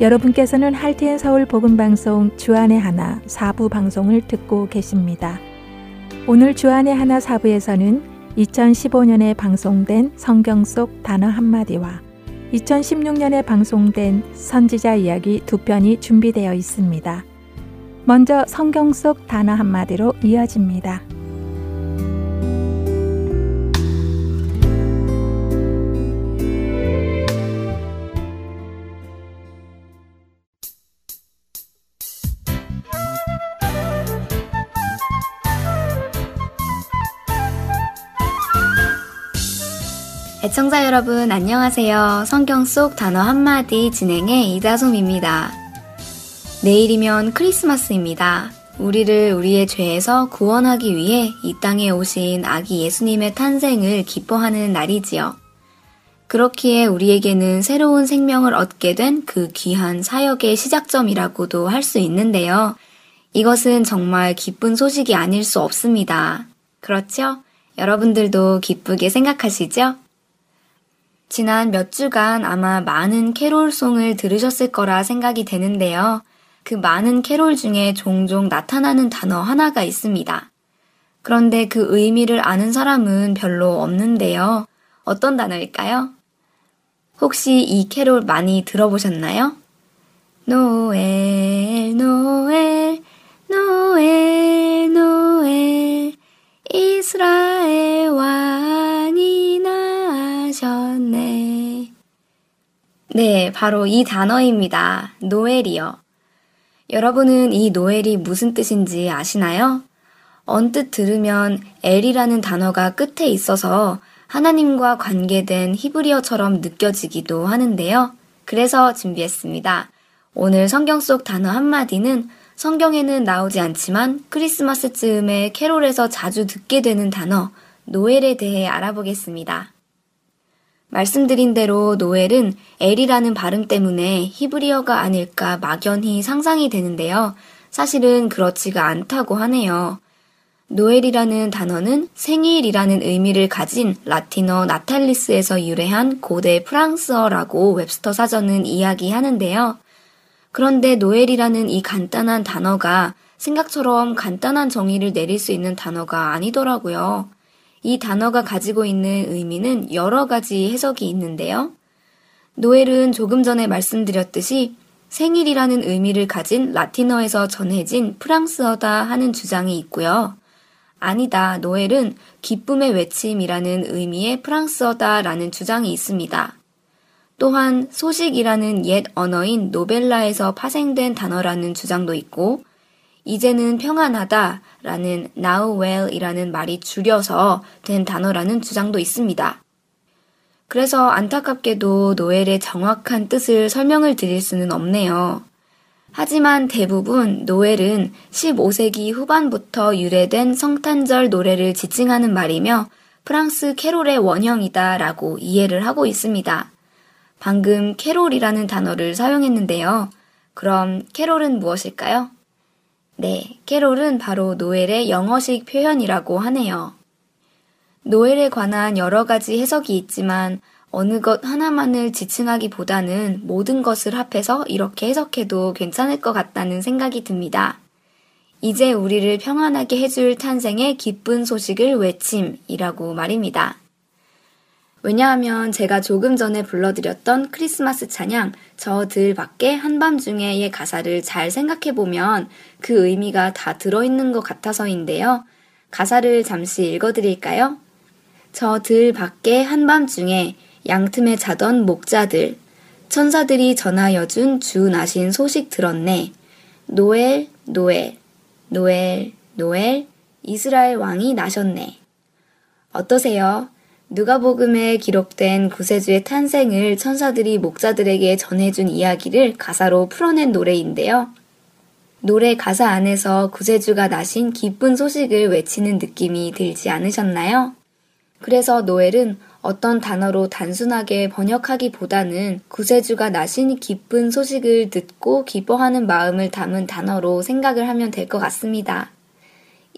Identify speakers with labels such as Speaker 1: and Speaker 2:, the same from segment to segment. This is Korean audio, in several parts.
Speaker 1: 여러분께서는 할티엔 서울 복음 방송 주안의 하나 사부 방송을 듣고 계십니다. 오늘 주안의 하나 사부에서는 2015년에 방송된 성경 속 단어 한마디와 2016년에 방송된 선지자 이야기 두 편이 준비되어 있습니다. 먼저 성경 속 단어 한마디로 이어집니다.
Speaker 2: 애청자 여러분 안녕하세요. 성경 속 단어 한마디 진행의 이다솜입니다. 내일이면 크리스마스입니다. 우리를 우리의 죄에서 구원하기 위해 이 땅에 오신 아기 예수님의 탄생을 기뻐하는 날이지요. 그렇기에 우리에게는 새로운 생명을 얻게 된 그 귀한 사역의 시작점이라고도 할 수 있는데요. 이것은 정말 기쁜 소식이 아닐 수 없습니다. 그렇죠? 여러분들도 기쁘게 생각하시죠? 지난 몇 주간 아마 많은 캐롤송을 들으셨을 거라 생각이 되는데요. 그 많은 캐롤 중에 종종 나타나는 단어 하나가 있습니다. 그런데 그 의미를 아는 사람은 별로 없는데요. 어떤 단어일까요? 혹시 이 캐롤 많이 들어보셨나요? 노엘, 노엘, 노엘, 노엘, 이스라엘 왕 네, 바로 이 단어입니다. 노엘이요. 여러분은 이 노엘이 무슨 뜻인지 아시나요? 언뜻 들으면 엘이라는 단어가 끝에 있어서 하나님과 관계된 히브리어처럼 느껴지기도 하는데요. 그래서 준비했습니다. 오늘 성경 속 단어 한마디는 성경에는 나오지 않지만 크리스마스쯤에 캐롤에서 자주 듣게 되는 단어, 노엘에 대해 알아보겠습니다. 말씀드린 대로 노엘은 엘이라는 발음 때문에 히브리어가 아닐까 막연히 상상이 되는데요. 사실은 그렇지가 않다고 하네요. 노엘이라는 단어는 생일이라는 의미를 가진 라틴어 natalis에서 유래한 고대 프랑스어라고 웹스터 사전은 이야기하는데요. 그런데 노엘이라는 이 간단한 단어가 생각처럼 간단한 정의를 내릴 수 있는 단어가 아니더라고요. 이 단어가 가지고 있는 의미는 여러 가지 해석이 있는데요. 노엘은 조금 전에 말씀드렸듯이 생일이라는 의미를 가진 라틴어에서 전해진 프랑스어다 하는 주장이 있고요. 아니다, 노엘은 기쁨의 외침이라는 의미의 프랑스어다라는 주장이 있습니다. 또한 소식이라는 옛 언어인 노벨라에서 파생된 단어라는 주장도 있고, 이제는 평안하다 라는 now well이라는 말이 줄여서 된 단어라는 주장도 있습니다. 그래서 안타깝게도 노엘의 정확한 뜻을 설명을 드릴 수는 없네요. 하지만 대부분 노엘은 15세기 후반부터 유래된 성탄절 노래를 지칭하는 말이며 프랑스 캐롤의 원형이다 라고 이해를 하고 있습니다. 방금 캐롤이라는 단어를 사용했는데요. 그럼 캐롤은 무엇일까요? 네, 캐롤은 바로 노엘의 영어식 표현이라고 하네요. 노엘에 관한 여러 가지 해석이 있지만 어느 것 하나만을 지칭하기보다는 모든 것을 합해서 이렇게 해석해도 괜찮을 것 같다는 생각이 듭니다. 이제 우리를 평안하게 해줄 탄생의 기쁜 소식을 외침이라고 말입니다. 왜냐하면 제가 조금 전에 불러드렸던 크리스마스 찬양 저 들 밖에 한밤중에의 가사를 잘 생각해보면 그 의미가 다 들어있는 것 같아서인데요. 가사를 잠시 읽어드릴까요? 저 들 밖에 한밤중에 양틈에 자던 목자들, 천사들이 전하여준 주 나신 소식 들었네. 노엘, 노엘, 노엘, 노엘, 이스라엘 왕이 나셨네. 어떠세요? 누가복음에 기록된 구세주의 탄생을 천사들이 목자들에게 전해준 이야기를 가사로 풀어낸 노래인데요. 노래 가사 안에서 구세주가 나신 기쁜 소식을 외치는 느낌이 들지 않으셨나요? 그래서 노엘은 어떤 단어로 단순하게 번역하기보다는 구세주가 나신 기쁜 소식을 듣고 기뻐하는 마음을 담은 단어로 생각을 하면 될 것 같습니다.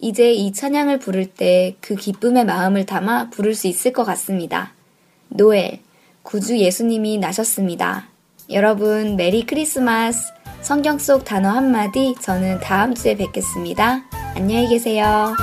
Speaker 2: 이제 이 찬양을 부를 때 그 기쁨의 마음을 담아 부를 수 있을 것 같습니다. 노엘, 구주 예수님이 나셨습니다.
Speaker 3: 여러분, 메리 크리스마스! 성경 속 단어 한마디, 저는 다음 주에 뵙겠습니다. 안녕히 계세요.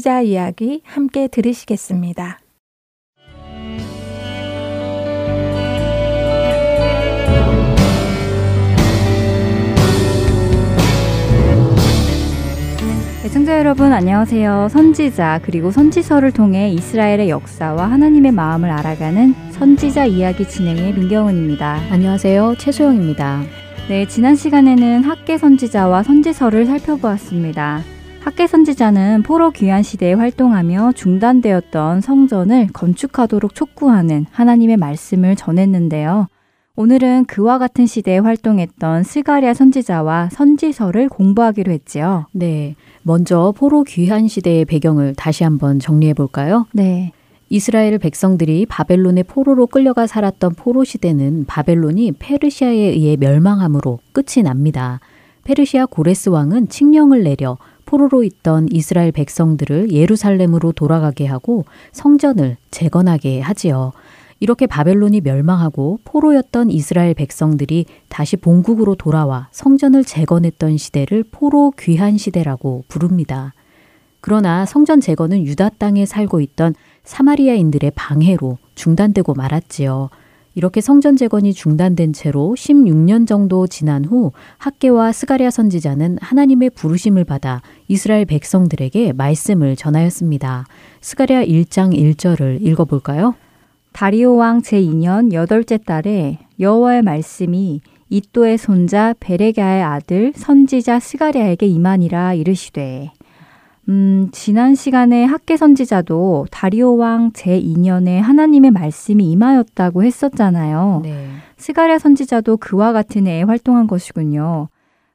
Speaker 1: 선지자 이야기 함께 들으시겠습니다.
Speaker 4: 애청자 여러분 안녕하세요. 선지자 그리고 선지서를 통해 이스라엘의 역사와 하나님의 마음을 알아가는 선지자 이야기 진행의 민경은입니다.
Speaker 5: 안녕하세요. 최소영입니다.
Speaker 4: 네, 지난 시간에는 학계 선지자와 선지서를 살펴보았습니다. 학계 선지자는 포로 귀환 시대에 활동하며 중단되었던 성전을 건축하도록 촉구하는 하나님의 말씀을 전했는데요. 오늘은 그와 같은 시대에 활동했던 스가랴 선지자와 선지서를 공부하기로 했지요.
Speaker 5: 네. 먼저 포로 귀환 시대의 배경을 다시 한번 정리해 볼까요?
Speaker 4: 네.
Speaker 5: 이스라엘 백성들이 바벨론의 포로로 끌려가 살았던 포로 시대는 바벨론이 페르시아에 의해 멸망함으로 끝이 납니다. 페르시아 고레스 왕은 칙령을 내려 포로로 있던 이스라엘 백성들을 예루살렘으로 돌아가게 하고 성전을 재건하게 하지요. 이렇게 바벨론이 멸망하고 포로였던 이스라엘 백성들이 다시 본국으로 돌아와 성전을 재건했던 시대를 포로 귀한 시대라고 부릅니다. 그러나 성전 재건은 유다 땅에 살고 있던 사마리아인들의 방해로 중단되고 말았지요. 이렇게 성전 재건이 중단된 채로 16년 정도 지난 후 학계와 스가랴 선지자는 하나님의 부르심을 받아 이스라엘 백성들에게 말씀을 전하였습니다. 스가랴 1장 1절을 읽어 볼까요?
Speaker 4: 다리오 왕 제2년 여덟째 달에 여호와의 말씀이 이또의 손자 베레가의 아들 선지자 스가랴에게 임하니라 이르시되 음, 지난 시간에 학계 선지자도 다리오 왕 제2년에 하나님의 말씀이 임하였다고 했었잖아요.
Speaker 5: 네.
Speaker 4: 스가랴 선지자도 그와 같은 해에 활동한 것이군요.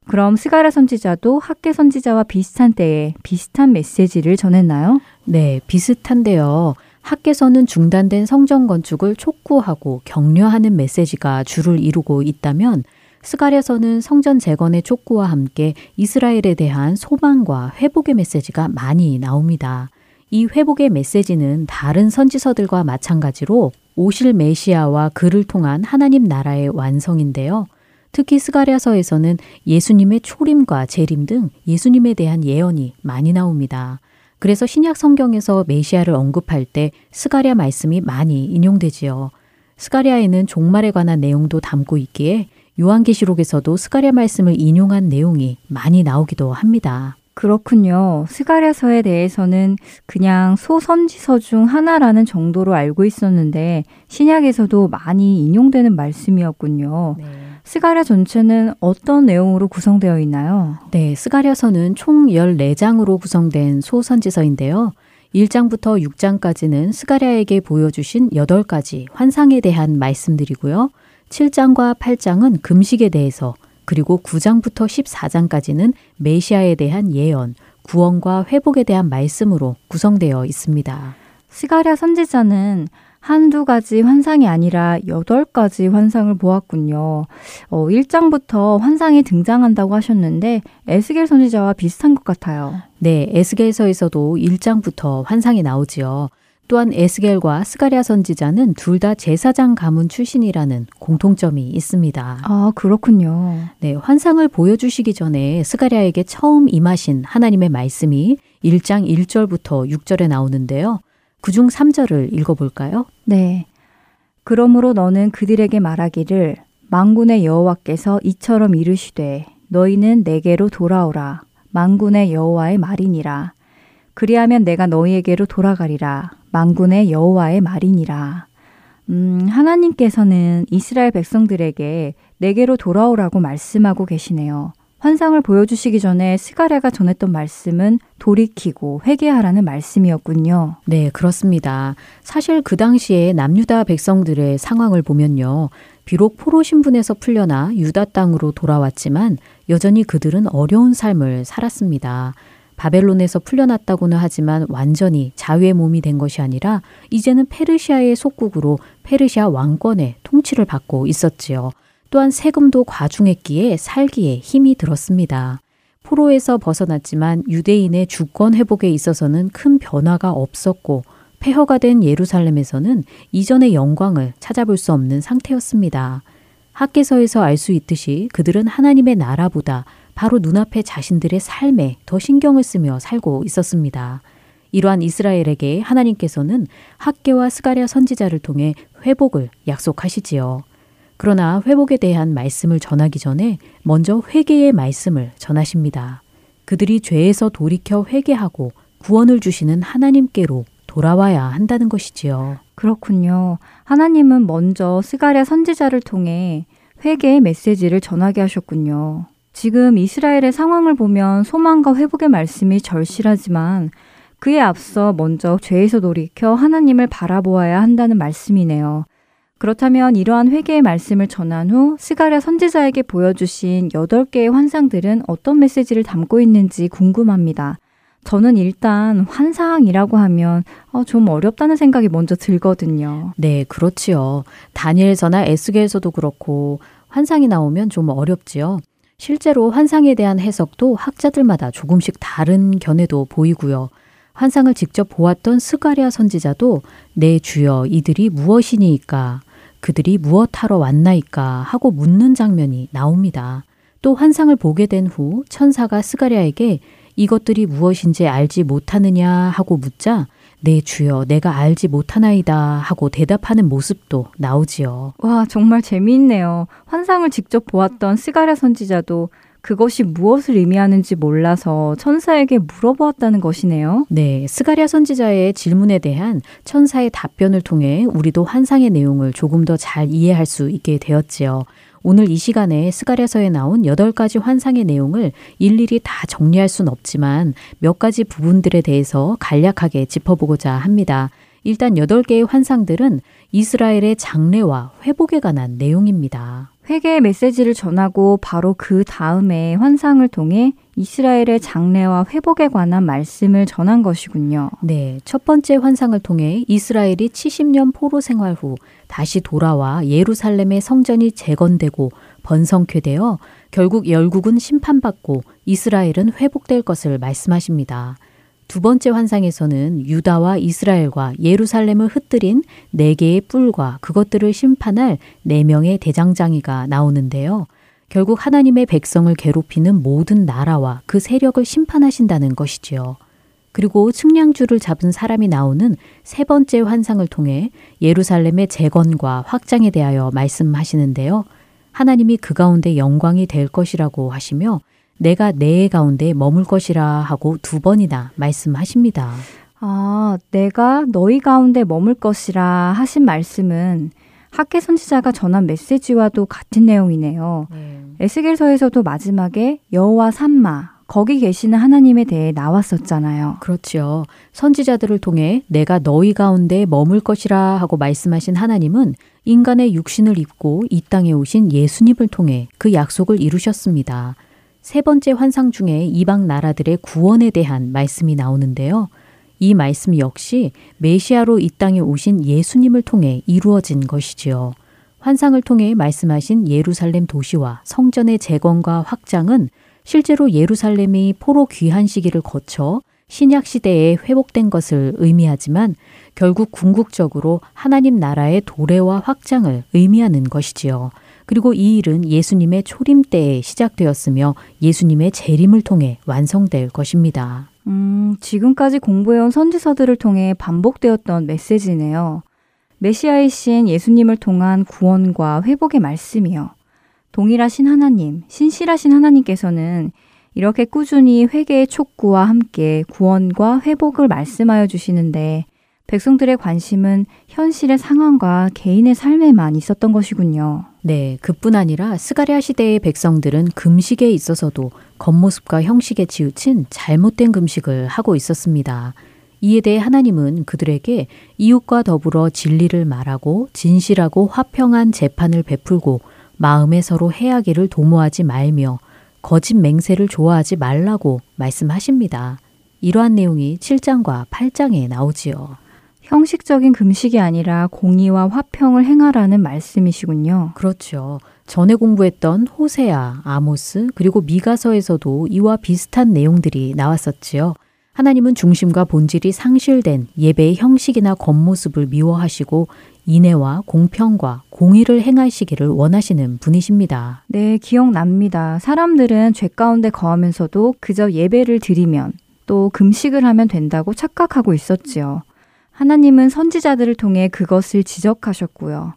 Speaker 4: 그럼 스가랴 선지자도 학개 선지자와 비슷한 때에 비슷한 메시지를 전했나요?
Speaker 5: 네, 비슷한데요. 학개서는 중단된 성전 건축을 촉구하고 격려하는 메시지가 주를 이루고 있다면 스가랴서는 성전 재건의 촉구와 함께 이스라엘에 대한 소망과 회복의 메시지가 많이 나옵니다. 이 회복의 메시지는 다른 선지서들과 마찬가지로 오실 메시아와 그를 통한 하나님 나라의 완성인데요. 특히 스가랴서에서는 예수님의 초림과 재림 등 예수님에 대한 예언이 많이 나옵니다. 그래서 신약 성경에서 메시아를 언급할 때 스가랴 말씀이 많이 인용되지요. 스가랴에는 종말에 관한 내용도 담고 있기에 요한계시록에서도 스가랴 말씀을 인용한 내용이 많이 나오기도 합니다.
Speaker 4: 그렇군요. 스가랴서에 대해서는 그냥 소선지서 중 하나라는 정도로 알고 있었는데 신약에서도 많이 인용되는 말씀이었군요.
Speaker 5: 네.
Speaker 4: 스가랴 전체는 어떤 내용으로 구성되어 있나요?
Speaker 5: 네, 스가랴서는 총 14장으로 구성된 소선지서인데요. 1장부터 6장까지는 스가랴에게 보여주신 8가지 환상에 대한 말씀들이고요. 7장과 8장은 금식에 대해서 그리고 9장부터 14장까지는 메시아에 대한 예언, 구원과 회복에 대한 말씀으로 구성되어 있습니다.
Speaker 4: 스가랴 선지자는 한두 가지 환상이 아니라 여덟 가지 환상을 보았군요. 어, 1장부터 환상이 등장한다고 하셨는데 에스겔 선지자와 비슷한 것 같아요.
Speaker 5: 네, 에스겔서에서도 1장부터 환상이 나오지요. 또한 에스겔과 스가랴 선지자는 둘 다 제사장 가문 출신이라는 공통점이 있습니다.
Speaker 4: 아, 그렇군요.
Speaker 5: 네, 환상을 보여주시기 전에 스가랴에게 처음 임하신 하나님의 말씀이 1장 1절부터 6절에 나오는데요. 그중 3절을 읽어볼까요?
Speaker 4: 네. 그러므로 너는 그들에게 말하기를 망군의 여호와께서 이처럼 이르시되 너희는 내게로 돌아오라 망군의 여호와의 말이니라 그리하면 내가 너희에게로 돌아가리라 망군의 여호와의 말이니라. 음, 하나님께서는 이스라엘 백성들에게 내게로 돌아오라고 말씀하고 계시네요. 환상을 보여주시기 전에 스가랴가 전했던 말씀은 돌이키고 회개하라는 말씀이었군요.
Speaker 5: 네, 그렇습니다. 사실 그 당시에 남유다 백성들의 상황을 보면요. 비록 포로 신분에서 풀려나 유다 땅으로 돌아왔지만 여전히 그들은 어려운 삶을 살았습니다. 바벨론에서 풀려났다고는 하지만 완전히 자유의 몸이 된 것이 아니라 이제는 페르시아의 속국으로 페르시아 왕권의 통치를 받고 있었지요. 또한 세금도 과중했기에 살기에 힘이 들었습니다. 포로에서 벗어났지만 유대인의 주권 회복에 있어서는 큰 변화가 없었고 폐허가 된 예루살렘에서는 이전의 영광을 찾아볼 수 없는 상태였습니다. 학계서에서 알 수 있듯이 그들은 하나님의 나라보다 바로 눈앞에 자신들의 삶에 더 신경을 쓰며 살고 있었습니다. 이러한 이스라엘에게 하나님께서는 학계와 스가랴 선지자를 통해 회복을 약속하시지요. 그러나 회복에 대한 말씀을 전하기 전에 먼저 회개의 말씀을 전하십니다. 그들이 죄에서 돌이켜 회개하고 구원을 주시는 하나님께로 돌아와야 한다는 것이지요.
Speaker 4: 그렇군요. 하나님은 먼저 스가랴 선지자를 통해 회개의 메시지를 전하게 하셨군요. 지금 이스라엘의 상황을 보면 소망과 회복의 말씀이 절실하지만 그에 앞서 먼저 죄에서 돌이켜 하나님을 바라보아야 한다는 말씀이네요. 그렇다면 이러한 회개의 말씀을 전한 후 스가랴 선지자에게 보여주신 8개의 환상들은 어떤 메시지를 담고 있는지 궁금합니다. 저는 일단 환상이라고 하면 어, 좀 어렵다는 생각이 먼저 들거든요.
Speaker 5: 네, 그렇지요. 다니엘서나 에스겔서도 그렇고 환상이 나오면 좀 어렵지요. 실제로 환상에 대한 해석도 학자들마다 조금씩 다른 견해도 보이고요. 환상을 직접 보았던 스가랴 선지자도 내 주여 이들이 무엇이니까 그들이 무엇하러 왔나이까 하고 묻는 장면이 나옵니다. 또 환상을 보게 된 후 천사가 스가랴에게 이것들이 무엇인지 알지 못하느냐 하고 묻자 내 주여 내가 알지 못하나이다 하고 대답하는 모습도 나오지요.
Speaker 4: 와 정말 재미있네요. 환상을 직접 보았던 스가랴 선지자도 그것이 무엇을 의미하는지 몰라서 천사에게 물어보았다는 것이네요.
Speaker 5: 네, 스가랴 선지자의 질문에 대한 천사의 답변을 통해 우리도 환상의 내용을 조금 더 잘 이해할 수 있게 되었지요. 오늘 이 시간에 스가랴서에 나온 8가지 환상의 내용을 일일이 다 정리할 순 없지만 몇 가지 부분들에 대해서 간략하게 짚어보고자 합니다. 일단 8개의 환상들은 이스라엘의 장래와 회복에 관한 내용입니다.
Speaker 4: 회개의 메시지를 전하고 바로 그 다음에 환상을 통해 이스라엘의 장래와 회복에 관한 말씀을 전한 것이군요.
Speaker 5: 네. 첫 번째 환상을 통해 이스라엘이 70년 포로 생활 후 다시 돌아와 예루살렘의 성전이 재건되고 번성케 되어 결국 열국은 심판받고 이스라엘은 회복될 것을 말씀하십니다. 두 번째 환상에서는 유다와 이스라엘과 예루살렘을 흩뜨린 네 개의 뿔과 그것들을 심판할 네 명의 대장장이가 나오는데요. 결국 하나님의 백성을 괴롭히는 모든 나라와 그 세력을 심판하신다는 것이지요. 그리고 측량줄을 잡은 사람이 나오는 세 번째 환상을 통해 예루살렘의 재건과 확장에 대하여 말씀하시는데요. 하나님이 그 가운데 영광이 될 것이라고 하시며 내가 내 가운데 머물 것이라 하고 두 번이나 말씀하십니다.
Speaker 4: 아, 내가 너희 가운데 머물 것이라 하신 말씀은 학계 선지자가 전한 메시지와도 같은 내용이네요. 네. 에스겔서에서도 마지막에 여호와 삼마 거기 계시는 하나님에 대해 나왔었잖아요.
Speaker 5: 그렇죠. 선지자들을 통해 내가 너희 가운데 머물 것이라 하고 말씀하신 하나님은 인간의 육신을 입고 이 땅에 오신 예수님을 통해 그 약속을 이루셨습니다. 세 번째 환상 중에 이방 나라들의 구원에 대한 말씀이 나오는데요. 이 말씀 역시 메시아로 이 땅에 오신 예수님을 통해 이루어진 것이지요. 환상을 통해 말씀하신 예루살렘 도시와 성전의 재건과 확장은 실제로 예루살렘이 포로 귀한 시기를 거쳐 신약 시대에 회복된 것을 의미하지만 결국 궁극적으로 하나님 나라의 도래와 확장을 의미하는 것이지요. 그리고 이 일은 예수님의 초림 때에 시작되었으며 예수님의 재림을 통해 완성될 것입니다.
Speaker 4: 음, 지금까지 공부해온 선지서들을 통해 반복되었던 메시지네요. 메시아이신 예수님을 통한 구원과 회복의 말씀이요. 동일하신 하나님, 신실하신 하나님께서는 이렇게 꾸준히 회개의 촉구와 함께 구원과 회복을 말씀하여 주시는데 백성들의 관심은 현실의 상황과 개인의 삶에만 있었던 것이군요.
Speaker 5: 네, 그뿐 아니라 스가랴 시대의 백성들은 금식에 있어서도 겉모습과 형식에 치우친 잘못된 금식을 하고 있었습니다. 이에 대해 하나님은 그들에게 이웃과 더불어 진리를 말하고 진실하고 화평한 재판을 베풀고 마음에 서로 해하기를 도모하지 말며 거짓 맹세를 좋아하지 말라고 말씀하십니다. 이러한 내용이 7장과 8장에 나오지요.
Speaker 4: 형식적인 금식이 아니라 공의와 화평을 행하라는 말씀이시군요.
Speaker 5: 그렇죠. 전에 공부했던 호세아, 아모스, 그리고 미가서에서도 이와 비슷한 내용들이 나왔었지요. 하나님은 중심과 본질이 상실된 예배의 형식이나 겉모습을 미워하시고 인애와 공평과 공의를 행하시기를 원하시는 분이십니다.
Speaker 4: 네, 기억납니다. 사람들은 죄 가운데 거하면서도 그저 예배를 드리면 또 금식을 하면 된다고 착각하고 있었지요. 하나님은 선지자들을 통해 그것을 지적하셨고요.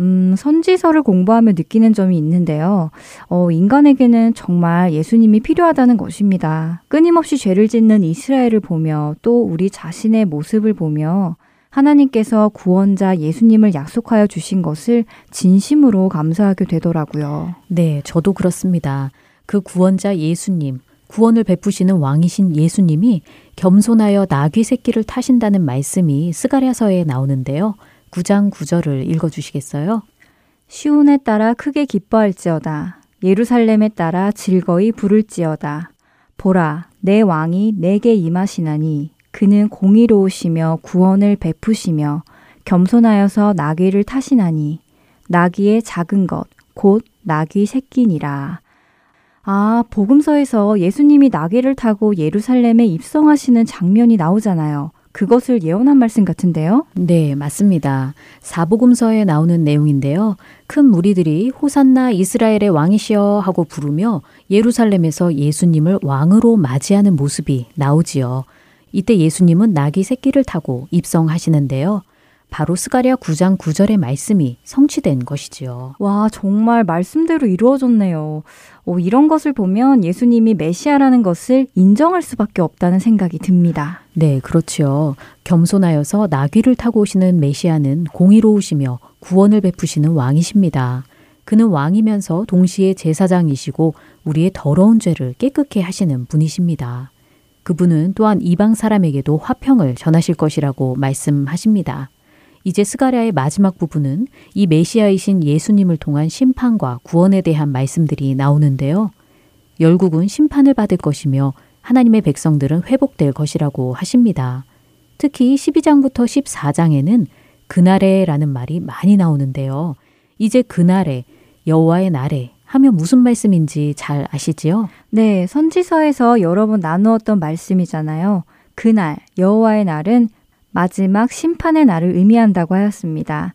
Speaker 4: 음, 선지서를 공부하며 느끼는 점이 있는데요. 어, 인간에게는 정말 예수님이 필요하다는 것입니다. 끊임없이 죄를 짓는 이스라엘을 보며 또 우리 자신의 모습을 보며 하나님께서 구원자 예수님을 약속하여 주신 것을 진심으로 감사하게 되더라고요.
Speaker 5: 네, 저도 그렇습니다. 그 구원자 예수님, 구원을 베푸시는 왕이신 예수님이 겸손하여 나귀 새끼를 타신다는 말씀이 스가랴서에 나오는데요. 9장 9절을 읽어 주시겠어요?
Speaker 4: 시온에 따라 크게 기뻐할지어다. 예루살렘에 따라 즐거이 부를지어다. 보라, 내 왕이 내게 임하시나니 그는 공의로우시며 구원을 베푸시며 겸손하여서 나귀를 타시나니 나귀의 작은 것, 곧 나귀 새끼니라. 아, 복음서에서 예수님이 나귀를 타고 예루살렘에 입성하시는 장면이 나오잖아요. 그것을 예언한 말씀 같은데요?
Speaker 5: 네, 맞습니다. 사복음서에 나오는 내용인데요. 큰 무리들이 호산나 이스라엘의 왕이시여 하고 부르며 예루살렘에서 예수님을 왕으로 맞이하는 모습이 나오지요. 이때 예수님은 나귀 새끼를 타고 입성하시는데요. 바로 스가랴 9장 9절의 말씀이 성취된 것이지요.
Speaker 4: 와, 정말 말씀대로 이루어졌네요. 오, 이런 것을 보면 예수님이 메시아라는 것을 인정할 수밖에 없다는 생각이 듭니다.
Speaker 5: 네, 그렇지요. 겸손하여서 나귀를 타고 오시는 메시아는 공의로우시며 구원을 베푸시는 왕이십니다. 그는 왕이면서 동시에 제사장이시고 우리의 더러운 죄를 깨끗게 하시는 분이십니다. 그분은 또한 이방 사람에게도 화평을 전하실 것이라고 말씀하십니다. 이제 스가랴의 마지막 부분은 이 메시아이신 예수님을 통한 심판과 구원에 대한 말씀들이 나오는데요. 열국은 심판을 받을 것이며 하나님의 백성들은 회복될 것이라고 하십니다. 특히 12장부터 14장에는 그날에라는 말이 많이 나오는데요. 이제 그날에 여호와의 날에 하면 무슨 말씀인지 잘 아시지요?
Speaker 4: 네, 선지서에서 여러 번 나누었던 말씀이잖아요. 그날 여호와의 날은 마지막 심판의 날을 의미한다고 하였습니다.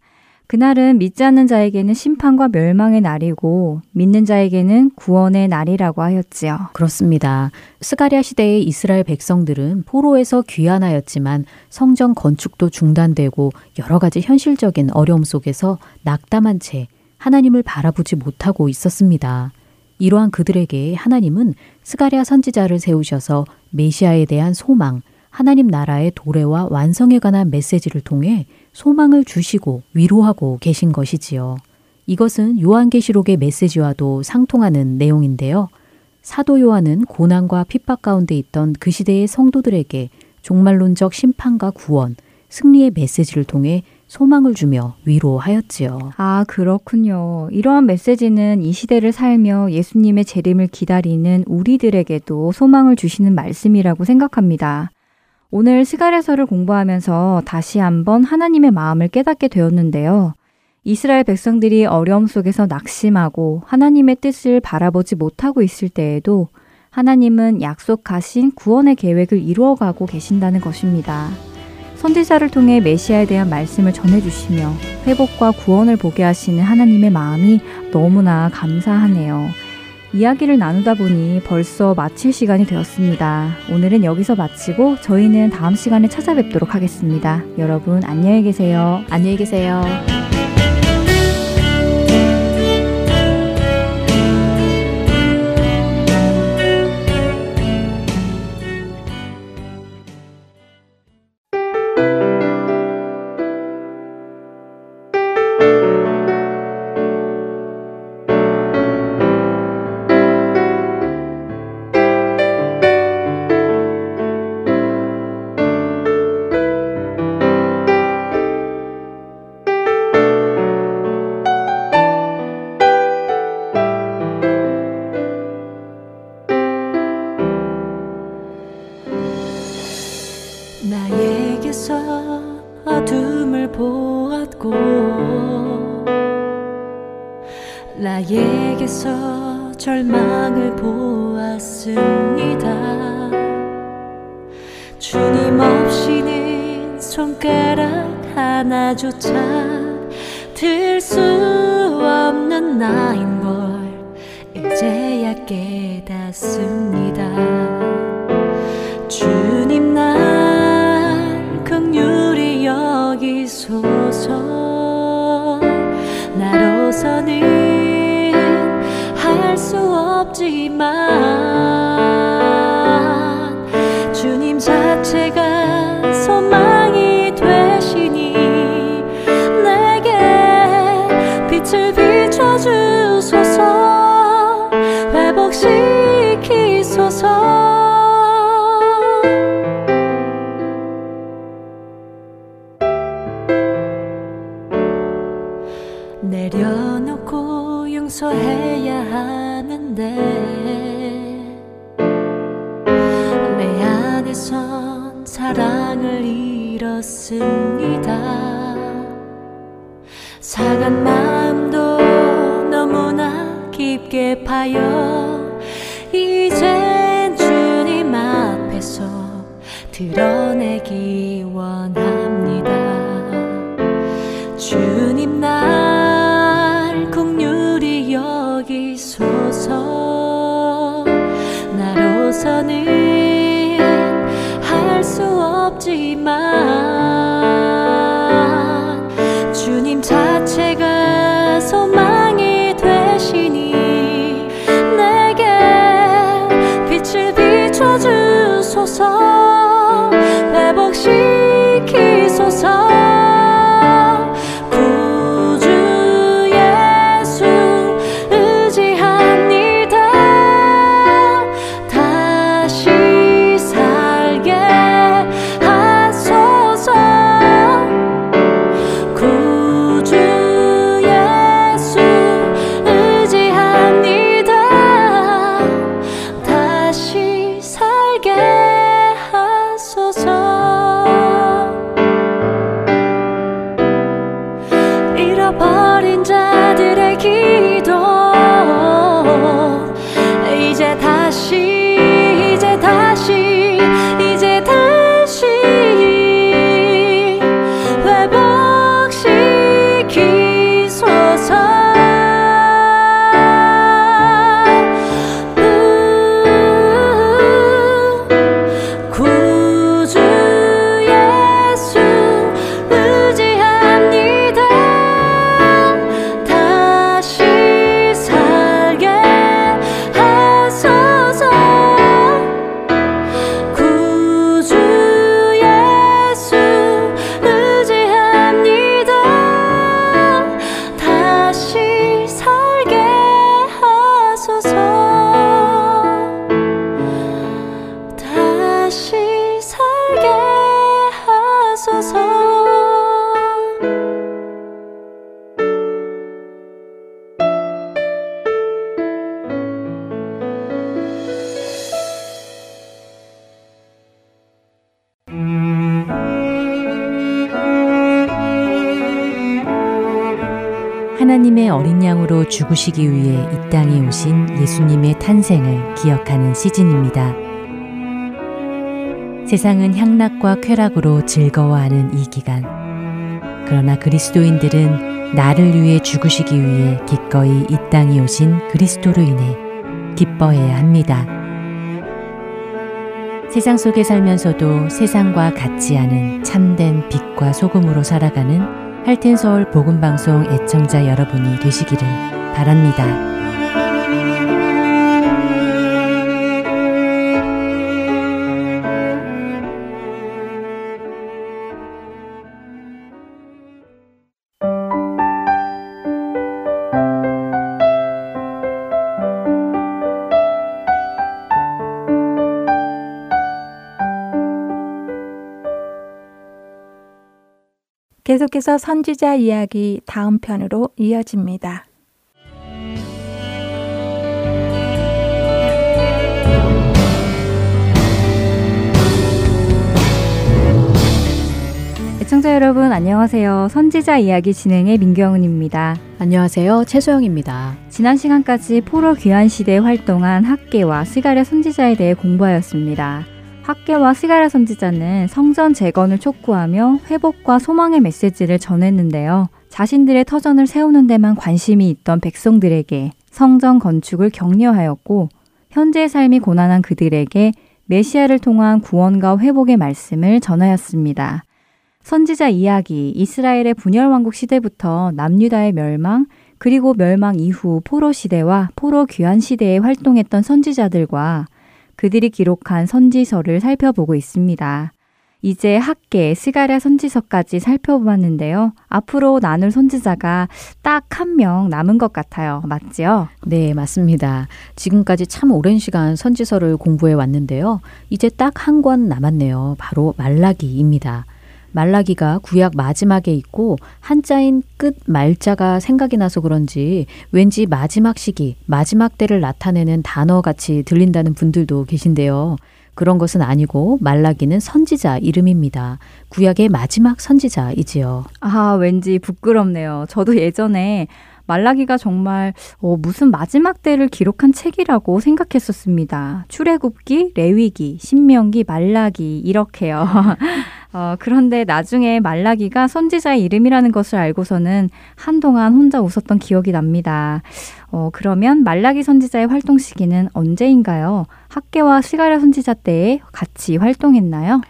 Speaker 4: 그날은 믿지 않는 자에게는 심판과 멸망의 날이고 믿는 자에게는 구원의 날이라고 하였지요.
Speaker 5: 그렇습니다. 스가랴 시대의 이스라엘 백성들은 포로에서 귀환하였지만 성전 건축도 중단되고 여러 가지 현실적인 어려움 속에서 낙담한 채 하나님을 바라보지 못하고 있었습니다. 이러한 그들에게 하나님은 스가랴 선지자를 세우셔서 메시아에 대한 소망, 하나님 나라의 도래와 완성에 관한 메시지를 통해 소망을 주시고 위로하고 계신 것이지요. 이것은 요한계시록의 메시지와도 상통하는 내용인데요. 사도 요한은 고난과 핍박 가운데 있던 그 시대의 성도들에게 종말론적 심판과 구원, 승리의 메시지를 통해 소망을 주며 위로하였지요.
Speaker 4: 아, 그렇군요. 이러한 메시지는 이 시대를 살며 예수님의 재림을 기다리는 우리들에게도 소망을 주시는 말씀이라고 생각합니다. 오늘 스가랴서를 공부하면서 다시 한번 하나님의 마음을 깨닫게 되었는데요. 이스라엘 백성들이 어려움 속에서 낙심하고 하나님의 뜻을 바라보지 못하고 있을 때에도 하나님은 약속하신 구원의 계획을 이루어가고 계신다는 것입니다. 선지자를 통해 메시아에 대한 말씀을 전해주시며 회복과 구원을 보게 하시는 하나님의 마음이 너무나 감사하네요. 이야기를 나누다 보니 벌써 마칠 시간이 되었습니다. 오늘은 여기서 마치고 저희는 다음 시간에 찾아뵙도록 하겠습니다. 여러분 안녕히 계세요.
Speaker 5: 안녕히 계세요.
Speaker 6: time. 파여 이젠 주님 앞에서 드러
Speaker 7: 어린 양으로 죽으시기 위해 이 땅에 오신 예수님의 탄생을 기억하는 시즌입니다. 세상은 향락과 쾌락으로 즐거워하는 이 기간. 그러나 그리스도인들은 나를 위해 죽으시기 위해 기꺼이 이 땅에 오신 그리스도로 인해 기뻐해야 합니다. 세상 속에 살면서도 세상과 같지 않은 참된 빛과 소금으로 살아가는 할텐 서울 복음 방송 애청자 여러분이 되시기를 바랍니다.
Speaker 1: 계속해서 선지자 이야기 다음 편으로 이어집니다.
Speaker 4: 애청자 여러분 안녕하세요. 선지자 이야기 진행의 민경은입니다.
Speaker 5: 안녕하세요. 최소영입니다.
Speaker 4: 지난 시간까지 포로 귀환 시대에 활동한 학계와 스가랴 선지자에 대해 공부하였습니다. 학계와 스가랴 선지자는 성전 재건을 촉구하며 회복과 소망의 메시지를 전했는데요. 자신들의 터전을 세우는 데만 관심이 있던 백성들에게 성전 건축을 격려하였고 현재의 삶이 고난한 그들에게 메시아를 통한 구원과 회복의 말씀을 전하였습니다. 선지자 이야기, 이스라엘의 분열 왕국 시대부터 남유다의 멸망, 그리고 멸망 이후 포로 시대와 포로 귀환 시대에 활동했던 선지자들과 그들이 기록한 선지서를 살펴보고 있습니다. 이제 학계 스가랴 선지서까지 살펴보았는데요. 앞으로 나눌 선지자가 딱 한 명 남은 것 같아요. 맞지요?
Speaker 5: 네, 맞습니다. 지금까지 참 오랜 시간 선지서를 공부해 왔는데요. 이제 딱 한 권 남았네요. 바로 말라기입니다. 말라기가 구약 마지막에 있고 한자인 끝 말자가 생각이 나서 그런지 왠지 마지막 시기, 마지막 때를 나타내는 단어 같이 들린다는 분들도 계신데요. 그런 것은 아니고 말라기는 선지자 이름입니다. 구약의 마지막 선지자이지요.
Speaker 4: 아, 왠지 부끄럽네요. 저도 예전에 말라기가 정말 어, 무슨 마지막 때를 기록한 책이라고 생각했었습니다. 출애굽기, 레위기, 신명기, 말라기 이렇게요. 어, 그런데 나중에 말라기가 선지자의 이름이라는 것을 알고서는 한동안 혼자 웃었던 기억이 납니다. 어, 그러면 말라기 선지자의 활동 시기는 언제인가요? 학계와 스가랴 선지자 때에 같이 활동했나요?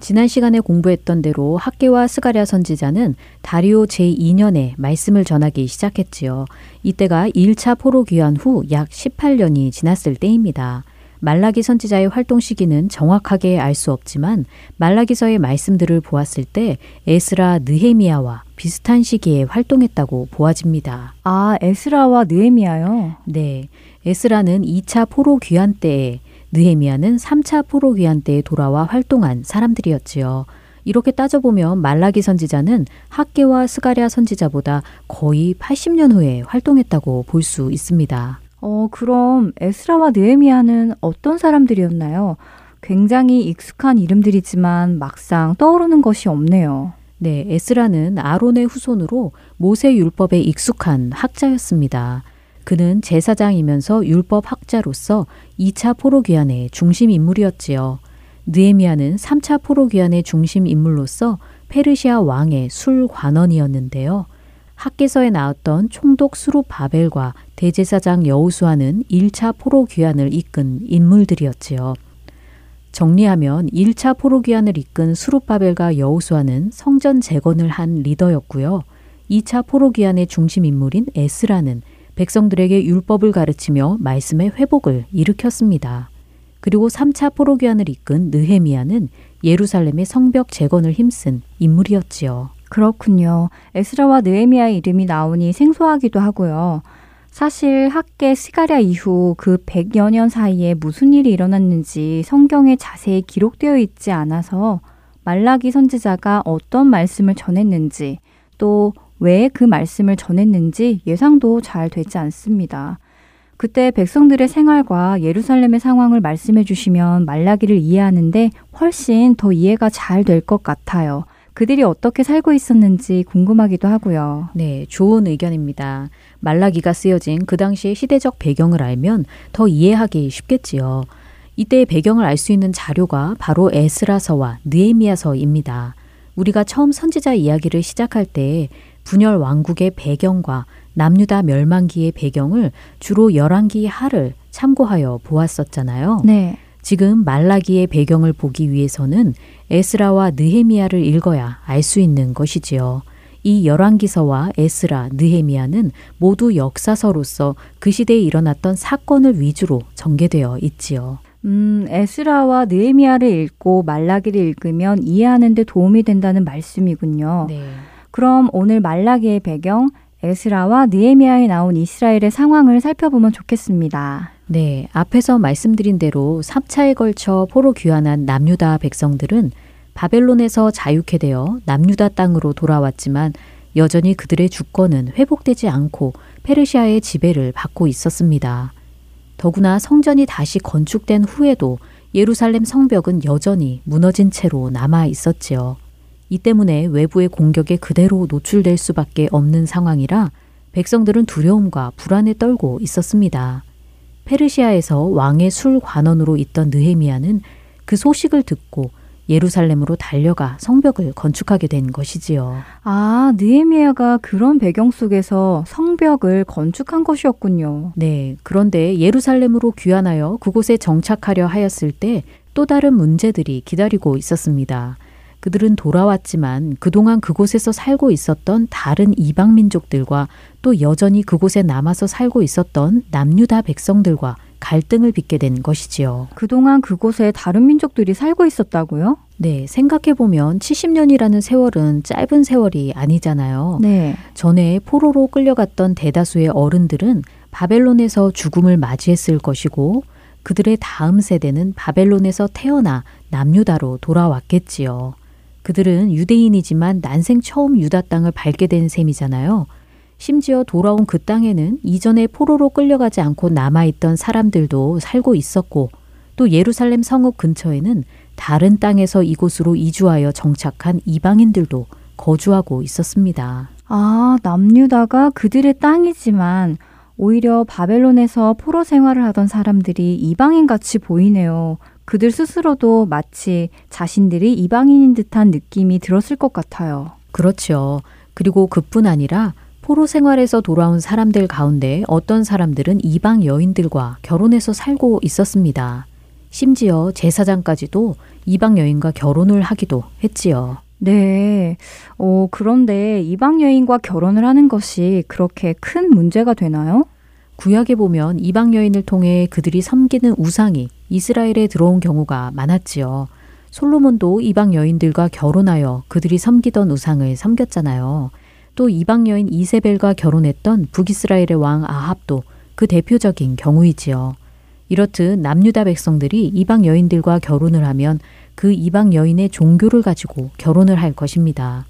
Speaker 5: 지난 시간에 공부했던 대로 학계와 스가랴 선지자는 다리오 제2년에 말씀을 전하기 시작했지요. 이때가 1차 포로 귀환 후 약 18년이 지났을 때입니다. 말라기 선지자의 활동 시기는 정확하게 알 수 없지만 말라기서의 말씀들을 보았을 때 에스라 느헤미야와 비슷한 시기에 활동했다고 보아집니다.
Speaker 4: 아, 에스라와 느헤미야요?
Speaker 5: 네. 에스라는 2차 포로 귀환 때에 느헤미야는 3차 포로 귀환 때에 돌아와 활동한 사람들이었지요. 이렇게 따져보면 말라기 선지자는 학계와 스가랴 선지자보다 거의 80년 후에 활동했다고 볼 수 있습니다.
Speaker 4: 어, 그럼 에스라와 느헤미야는 어떤 사람들이었나요? 굉장히 익숙한 이름들이지만 막상 떠오르는 것이 없네요.
Speaker 5: 네, 에스라는 아론의 후손으로 모세 율법에 익숙한 학자였습니다. 그는 제사장이면서 율법 학자로서 2차 포로 귀환의 중심 인물이었지요. 느에미아는 3차 포로 귀환의 중심 인물로서 페르시아 왕의 술 관원이었는데요. 학계서에 나왔던 총독 수룹 바벨과 대제사장 여우수아는 1차 포로 귀환을 이끈 인물들이었지요. 정리하면 1차 포로 귀환을 이끈 수룹 바벨과 여우수아는 성전 재건을 한 리더였고요. 2차 포로 귀환의 중심 인물인 에스라는 백성들에게 율법을 가르치며 말씀의 회복을 일으켰습니다. 그리고 3차 포로 귀환을 이끈 느헤미야는 예루살렘의 성벽 재건을 힘쓴 인물이었지요.
Speaker 4: 그렇군요. 에스라와 느헤미야의 이름이 나오니 생소하기도 하고요. 사실 학계 스가랴 이후 그 100여 년 사이에 무슨 일이 일어났는지 성경에 자세히 기록되어 있지 않아서 말라기 선지자가 어떤 말씀을 전했는지 또 왜 그 말씀을 전했는지 예상도 잘 되지 않습니다. 그때 백성들의 생활과 예루살렘의 상황을 말씀해 주시면 말라기를 이해하는데 훨씬 더 이해가 잘 될 것 같아요. 그들이 어떻게 살고 있었는지 궁금하기도 하고요.
Speaker 5: 네, 좋은 의견입니다. 말라기가 쓰여진 그 당시의 시대적 배경을 알면 더 이해하기 쉽겠지요. 이때의 배경을 알 수 있는 자료가 바로 에스라서와 느에미야서입니다. 우리가 처음 선지자 이야기를 시작할 때 분열 왕국의 배경과 남유다 멸망기의 배경을 주로 열왕기 하를 참고하여 보았었잖아요.
Speaker 4: 네.
Speaker 5: 지금 말라기의 배경을 보기 위해서는 에스라와 느헤미야를 읽어야 알 수 있는 것이지요. 이 열왕기서와 에스라, 느헤미야는 모두 역사서로서 그 시대에 일어났던 사건을 위주로 전개되어 있지요.
Speaker 4: 음, 에스라와 느헤미야를 읽고 말라기를 읽으면 이해하는 데 도움이 된다는 말씀이군요.
Speaker 5: 네.
Speaker 4: 그럼 오늘 말라기의 배경 에스라와 느헤미야에 나온 이스라엘의 상황을 살펴보면 좋겠습니다.
Speaker 5: 네, 앞에서 말씀드린 대로 3차에 걸쳐 포로 귀환한 남유다 백성들은 바벨론에서 자유케 되어 남유다 땅으로 돌아왔지만 여전히 그들의 주권은 회복되지 않고 페르시아의 지배를 받고 있었습니다. 더구나 성전이 다시 건축된 후에도 예루살렘 성벽은 여전히 무너진 채로 남아 있었지요. 이 때문에 외부의 공격에 그대로 노출될 수밖에 없는 상황이라 백성들은 두려움과 불안에 떨고 있었습니다. 페르시아에서 왕의 술 관원으로 있던 느헤미야는 그 소식을 듣고 예루살렘으로 달려가 성벽을 건축하게 된 것이지요.
Speaker 4: 아, 느헤미야가 그런 배경 속에서 성벽을 건축한 것이었군요.
Speaker 5: 네. 그런데 예루살렘으로 귀환하여 그곳에 정착하려 하였을 때 또 다른 문제들이 기다리고 있었습니다. 그들은 돌아왔지만 그동안 그곳에서 살고 있었던 다른 이방 민족들과 또 여전히 그곳에 남아서 살고 있었던 남유다 백성들과 갈등을 빚게 된 것이지요.
Speaker 4: 그동안 그곳에 다른 민족들이 살고 있었다고요?
Speaker 5: 네, 생각해보면 70년이라는 세월은 짧은 세월이 아니잖아요.
Speaker 4: 네.
Speaker 5: 전에 포로로 끌려갔던 대다수의 어른들은 바벨론에서 죽음을 맞이했을 것이고 그들의 다음 세대는 바벨론에서 태어나 남유다로 돌아왔겠지요. 그들은 유대인이지만 난생 처음 유다 땅을 밟게 된 셈이잖아요. 심지어 돌아온 그 땅에는 이전에 포로로 끌려가지 않고 남아있던 사람들도 살고 있었고 또 예루살렘 성읍 근처에는 다른 땅에서 이곳으로 이주하여 정착한 이방인들도 거주하고 있었습니다.
Speaker 4: 아, 남유다가 그들의 땅이지만 오히려 바벨론에서 포로 생활을 하던 사람들이 이방인 같이 보이네요. 그들 스스로도 마치 자신들이 이방인인 듯한 느낌이 들었을 것 같아요.
Speaker 5: 그렇죠. 그리고 그뿐 아니라 포로 생활에서 돌아온 사람들 가운데 어떤 사람들은 이방 여인들과 결혼해서 살고 있었습니다. 심지어 제사장까지도 이방 여인과 결혼을 하기도 했지요.
Speaker 4: 네. 어, 그런데 이방 여인과 결혼을 하는 것이 그렇게 큰 문제가 되나요?
Speaker 5: 구약에 보면 이방 여인을 통해 그들이 섬기는 우상이 이스라엘에 들어온 경우가 많았지요. 솔로몬도 이방 여인들과 결혼하여 그들이 섬기던 우상을 섬겼잖아요. 또 이방 여인 이세벨과 결혼했던 북이스라엘의 왕 아합도 그 대표적인 경우이지요. 이렇듯 남유다 백성들이 이방 여인들과 결혼을 하면 그 이방 여인의 종교를 가지고 결혼을 할 것입니다.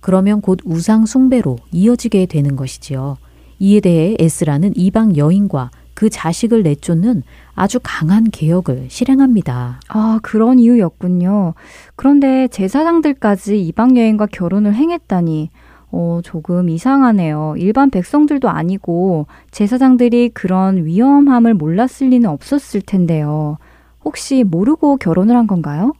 Speaker 5: 그러면 곧 우상 숭배로 이어지게 되는 것이지요. 이에 대해 에스라는 이방 여인과 그 자식을 내쫓는 아주 강한 개혁을 실행합니다.
Speaker 4: 아, 그런 이유였군요. 그런데 제사장들까지 이방 여인과 결혼을 행했다니 어, 조금 이상하네요. 일반 백성들도 아니고 제사장들이 그런 위험함을 몰랐을 리는 없었을 텐데요. 혹시 모르고 결혼을 한 건가요?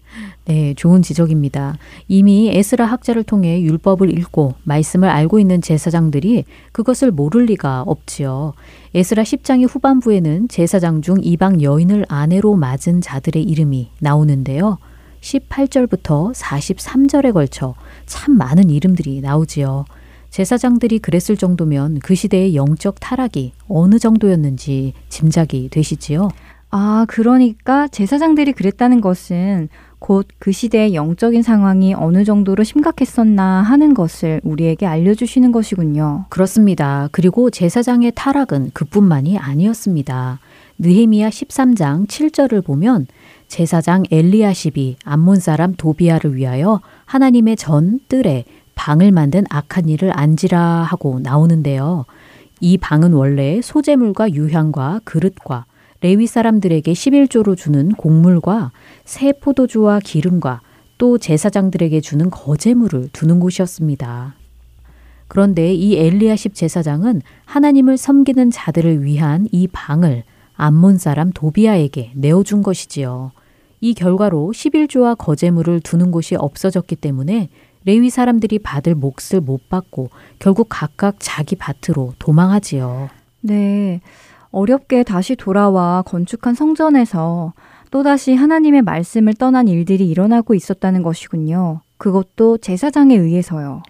Speaker 5: 네, 좋은 지적입니다. 이미 에스라 학자를 통해 율법을 읽고 말씀을 알고 있는 제사장들이 그것을 모를 리가 없지요. 에스라 10장의 후반부에는 제사장 중 이방 여인을 아내로 맞은 자들의 이름이 나오는데요. 18절부터 43절에 걸쳐 참 많은 이름들이 나오지요. 제사장들이 그랬을 정도면 그 시대의 영적 타락이 어느 정도였는지 짐작이 되시지요?
Speaker 4: 아, 그러니까 제사장들이 그랬다는 것은 곧 그 시대의 영적인 상황이 어느 정도로 심각했었나 하는 것을 우리에게 알려주시는 것이군요.
Speaker 5: 그렇습니다. 그리고 제사장의 타락은 그뿐만이 아니었습니다. 느헤미야 13장 7절을 보면 제사장 엘리야십이 암몬 사람 도비아를 위하여 하나님의 전 뜰에 방을 만든 악한 일을 안지라 하고 나오는데요. 이 방은 원래 소재물과 유향과 그릇과 레위 사람들에게 11조로 주는 곡물과 새 포도주와 기름과 또 제사장들에게 주는 거제물을 두는 곳이었습니다. 그런데 이 엘리야십 제사장은 하나님을 섬기는 자들을 위한 이 방을 암몬 사람 도비아에게 내어준 것이지요. 이 결과로 11조와 거제물을 두는 곳이 없어졌기 때문에 레위 사람들이 받을 몫을 못 받고 결국 각각 자기 밭으로 도망하지요.
Speaker 4: 네. 어렵게 다시 돌아와 건축한 성전에서 또다시 하나님의 말씀을 떠난 일들이 일어나고 있었다는 것이군요. 그것도 제사장에 의해서요.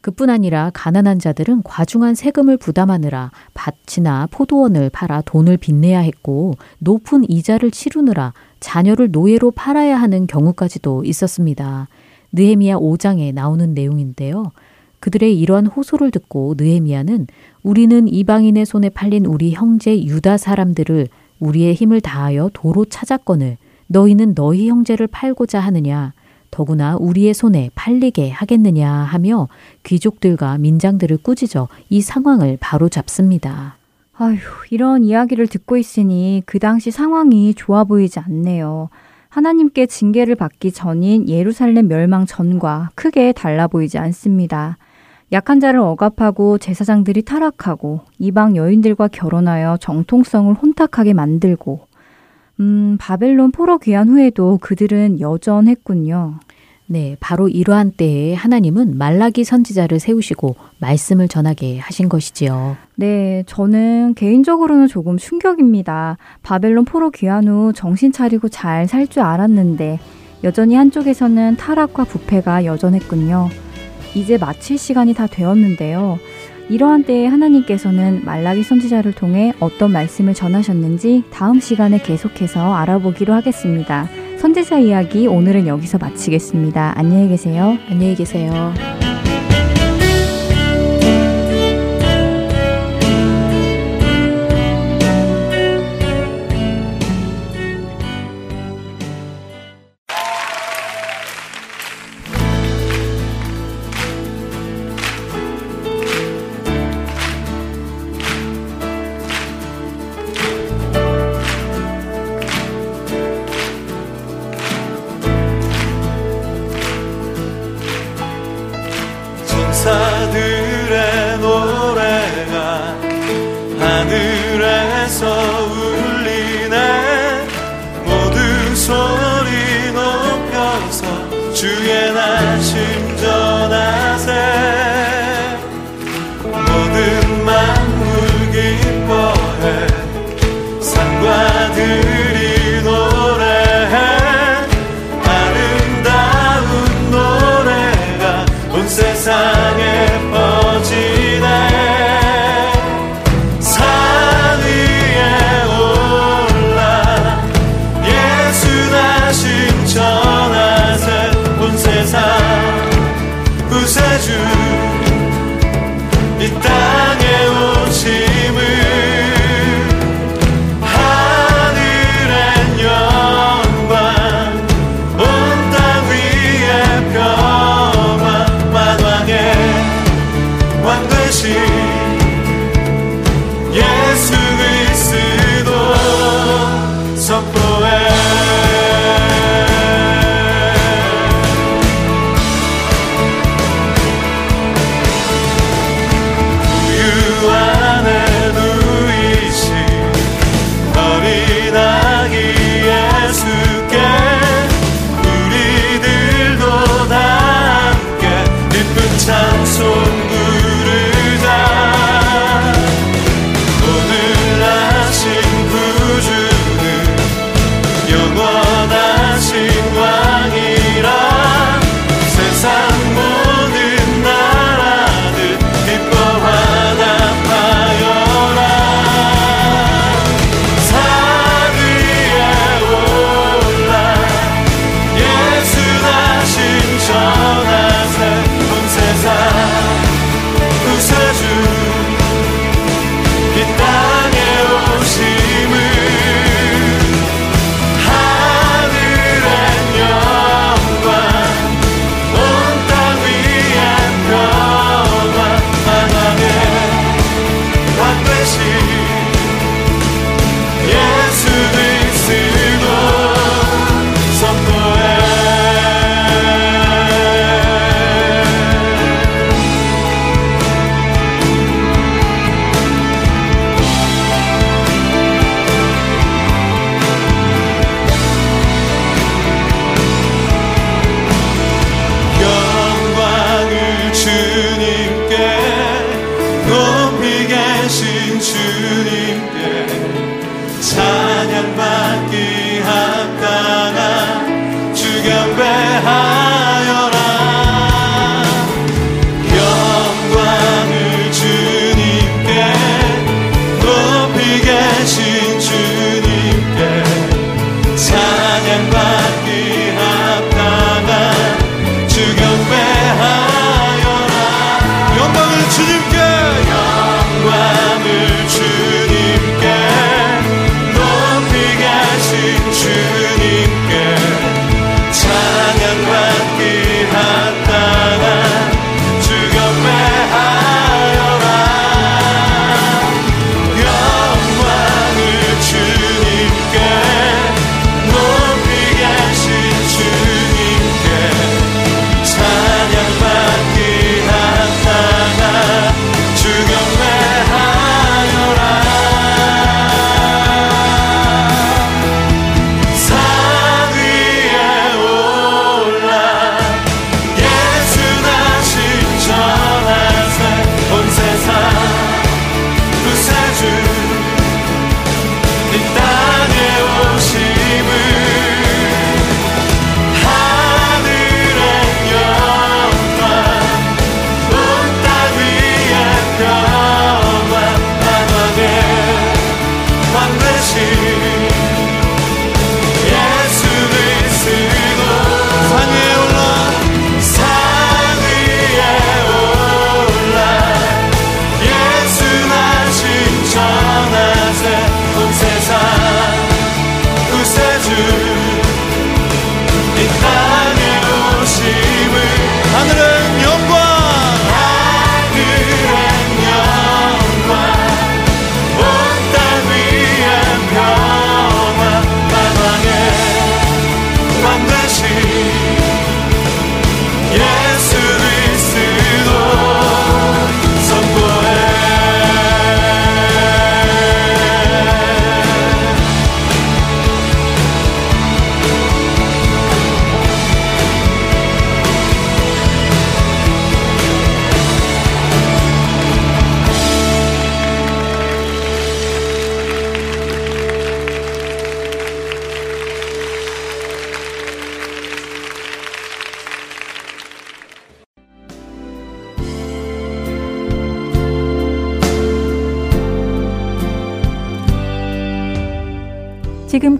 Speaker 5: 그뿐 아니라 가난한 자들은 과중한 세금을 부담하느라 밭이나 포도원을 팔아 돈을 빚내야 했고 높은 이자를 치르느라 자녀를 노예로 팔아야 하는 경우까지도 있었습니다. 느헤미야 5장에 나오는 내용인데요. 그들의 이러한 호소를 듣고 느헤미야는 우리는 이방인의 손에 팔린 우리 형제 유다 사람들을 우리의 힘을 다하여 도로 찾았거늘 너희는 너희 형제를 팔고자 하느냐 더구나 우리의 손에 팔리게 하겠느냐 하며 귀족들과 민장들을 꾸짖어 이 상황을 바로 잡습니다.
Speaker 4: 아휴, 이런 이야기를 듣고 있으니 그 당시 상황이 좋아 보이지 않네요. 하나님께 징계를 받기 전인 예루살렘 멸망 전과 크게 달라 보이지 않습니다. 약한 자를 억압하고 제사장들이 타락하고 이방 여인들과 결혼하여 정통성을 혼탁하게 만들고 음, 바벨론 포로 귀환 후에도 그들은 여전했군요.
Speaker 5: 네, 바로 이러한 때에 하나님은 말라기 선지자를 세우시고 말씀을 전하게 하신 것이지요.
Speaker 4: 네, 저는 개인적으로는 조금 충격입니다. 바벨론 포로 귀환 후 정신 차리고 잘 살 줄 알았는데 여전히 한쪽에서는 타락과 부패가 여전했군요. 이제 마칠 시간이 다 되었는데요. 이러한 때에 하나님께서는 말라기 선지자를 통해 어떤 말씀을 전하셨는지 다음 시간에 계속해서 알아보기로 하겠습니다. 선지자 이야기 오늘은 여기서 마치겠습니다. 안녕히 계세요.
Speaker 5: 안녕히 계세요.